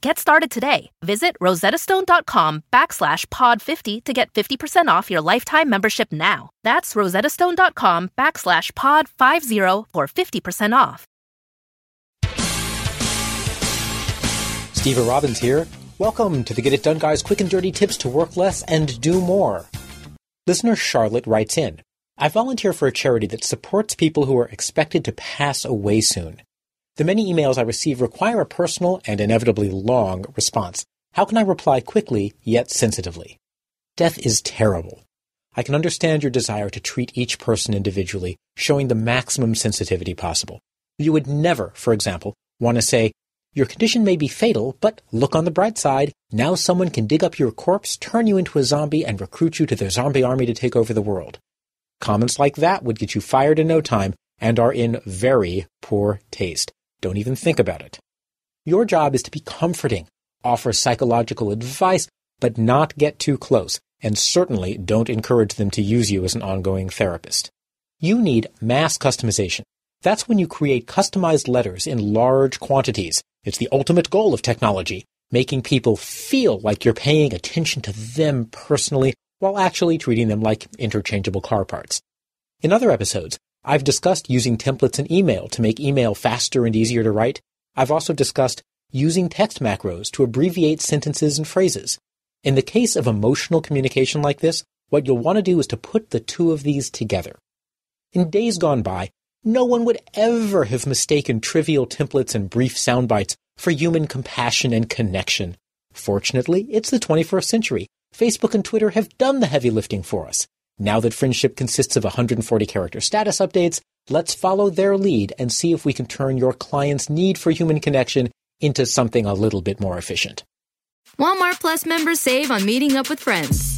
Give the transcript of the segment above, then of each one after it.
Get started today. Visit rosettastone.com backslash pod50 to get 50% off your lifetime membership now. That's rosettastone.com backslash pod50 for 50% off. Steve Robbins here. Welcome to the Get It Done Guys quick and dirty tips to work less and do more. Listener Charlotte writes in, I volunteer for a charity that supports people who are expected to pass away soon. The many emails I receive require a personal and inevitably long response. How can I reply quickly yet sensitively? Death is terrible. I can understand your desire to treat each person individually, showing the maximum sensitivity possible. You would never, for example, want to say, your condition may be fatal, but look on the bright side. Now someone can dig up your corpse, turn you into a zombie, and recruit you to their zombie army to take over the world. Comments like that would get you fired in no time and are in very poor taste. Don't even think about it. Your job is to be comforting, offer psychological advice, but not get too close, and certainly don't encourage them to use you as an ongoing therapist. You need mass customization. That's when you create customized letters in large quantities. It's the ultimate goal of technology, making people feel like you're paying attention to them personally while actually treating them like interchangeable car parts. In other episodes, I've discussed using templates in email to make email faster and easier to write. I've also discussed using text macros to abbreviate sentences and phrases. In the case of emotional communication like this, what you'll want to do is to put the two of these together. In days gone by, no one would ever have mistaken trivial templates and brief soundbites for human compassion and connection. Fortunately, it's the 21st century. Facebook and Twitter have done the heavy lifting for us. Now that friendship consists of 140 character status updates, let's follow their lead and see if we can turn your client's need for human connection into something a little bit more efficient. Walmart Plus members save on meeting up with friends.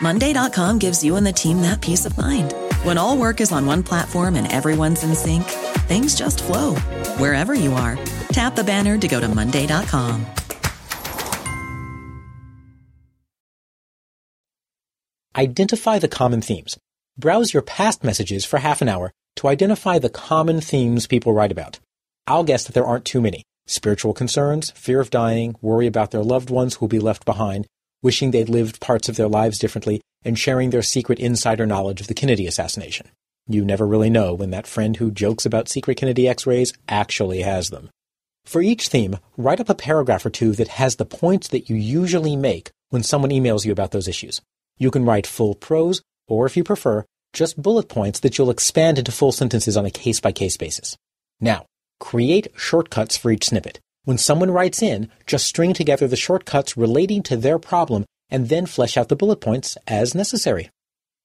Monday.com gives you and the team that peace of mind. When all work is on one platform and everyone's in sync, things just flow wherever you are. Tap the banner to go to Monday.com. Identify the common themes. Browse your past messages for half an hour to identify the common themes people write about. I'll guess that there aren't too many. Spiritual concerns, fear of dying, worry about their loved ones who will be left behind, wishing they'd lived parts of their lives differently, and sharing their secret insider knowledge of the Kennedy assassination. You never really know when that friend who jokes about secret Kennedy x-rays actually has them. For each theme, write up a paragraph or two that has the points that you usually make when someone emails you about those issues. You can write full prose, or if you prefer, just bullet points that you'll expand into full sentences on a case by case basis. Now, create shortcuts for each snippet. When someone writes in, just string together the shortcuts relating to their problem and then flesh out the bullet points as necessary.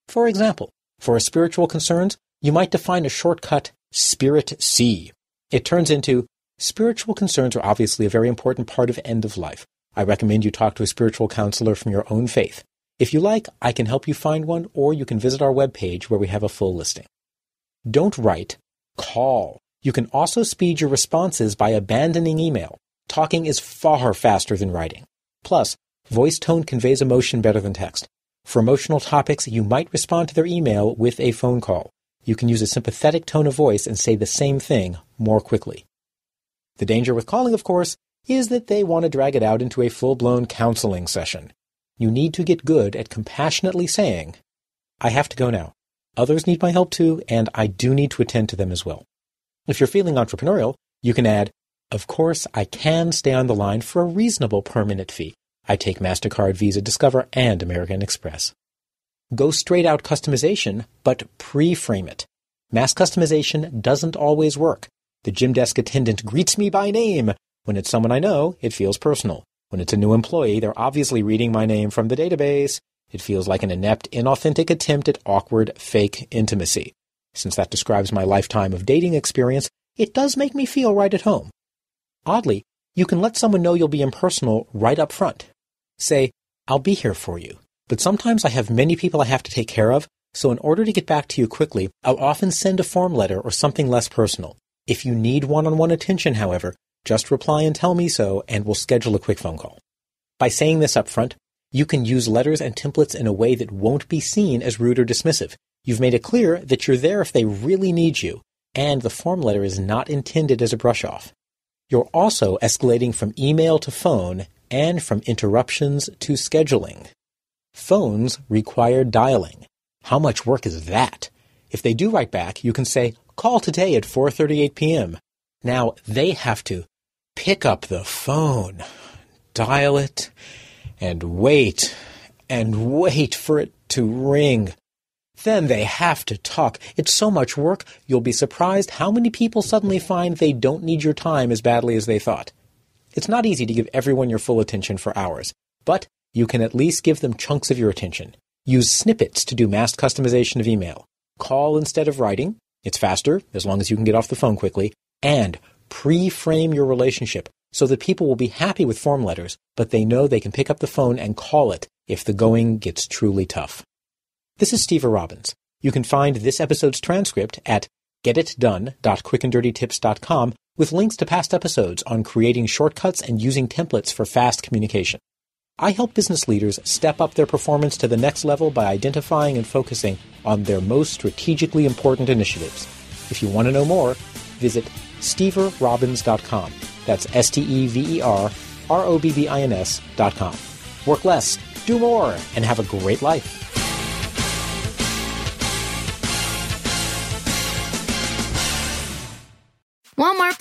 For example, for a spiritual concerns, you might define a shortcut Spirit C. It turns into spiritual concerns are obviously a very important part of end of life. I recommend you talk to a spiritual counselor from your own faith. If you like, I can help you find one, or you can visit our webpage where we have a full listing. Don't write, call. You can also speed your responses by abandoning email. Talking is far faster than writing. Plus, voice tone conveys emotion better than text. For emotional topics, you might respond to their email with a phone call. You can use a sympathetic tone of voice and say the same thing more quickly. The danger with calling, of course, is that they want to drag it out into a full-blown counseling session. You need to get good at compassionately saying, I have to go now. Others need my help too, and I do need to attend to them as well. If you're feeling entrepreneurial, you can add, Of course, I can stay on the line for a reasonable per minute fee. I take MasterCard, Visa, Discover, and American Express. Go straight out customization, but pre-frame it. Mass customization doesn't always work. The gym desk attendant greets me by name. When it's someone I know, it feels personal. When it's a new employee, they're obviously reading my name from the database. It feels like an inept, inauthentic attempt at awkward, fake intimacy. Since that describes my lifetime of dating experience, it does make me feel right at home. Oddly, you can let someone know you'll be impersonal right up front. Say, I'll be here for you. But sometimes I have many people I have to take care of, so in order to get back to you quickly, I'll often send a form letter or something less personal. If you need one-on-one attention, however, just reply and tell me so, and we'll schedule a quick phone call. By saying this up front, you can use letters and templates in a way that won't be seen as rude or dismissive. You've made it clear that you're there if they really need you, and the form letter is not intended as a brush off. You're also escalating from email to phone and from interruptions to scheduling. Phones require dialing. How much work is that? If they do write back, you can say, call today at 4.38 p.m. Now they have to pick up the phone, dial it, and wait, and wait for it to ring. Then they have to talk. It's so much work, you'll be surprised how many people suddenly find they don't need your time as badly as they thought. It's not easy to give everyone your full attention for hours, but you can at least give them chunks of your attention. Use snippets to do mass customization of email. Call instead of writing. It's faster, as long as you can get off the phone quickly. And pre-frame your relationship so that people will be happy with form letters, but they know they can pick up the phone and call it if the going gets truly tough. This is Steve Robbins. You can find this episode's transcript at getitdone.quickanddirtytips.com with links to past episodes on creating shortcuts and using templates for fast communication. I help business leaders step up their performance to the next level by identifying and focusing on their most strategically important initiatives. If you want to know more, visit steverrobbins.com. That's S-T-E-V-E-R-R-O-B-B-I-N-S dot. Work less, do more, and have a great life.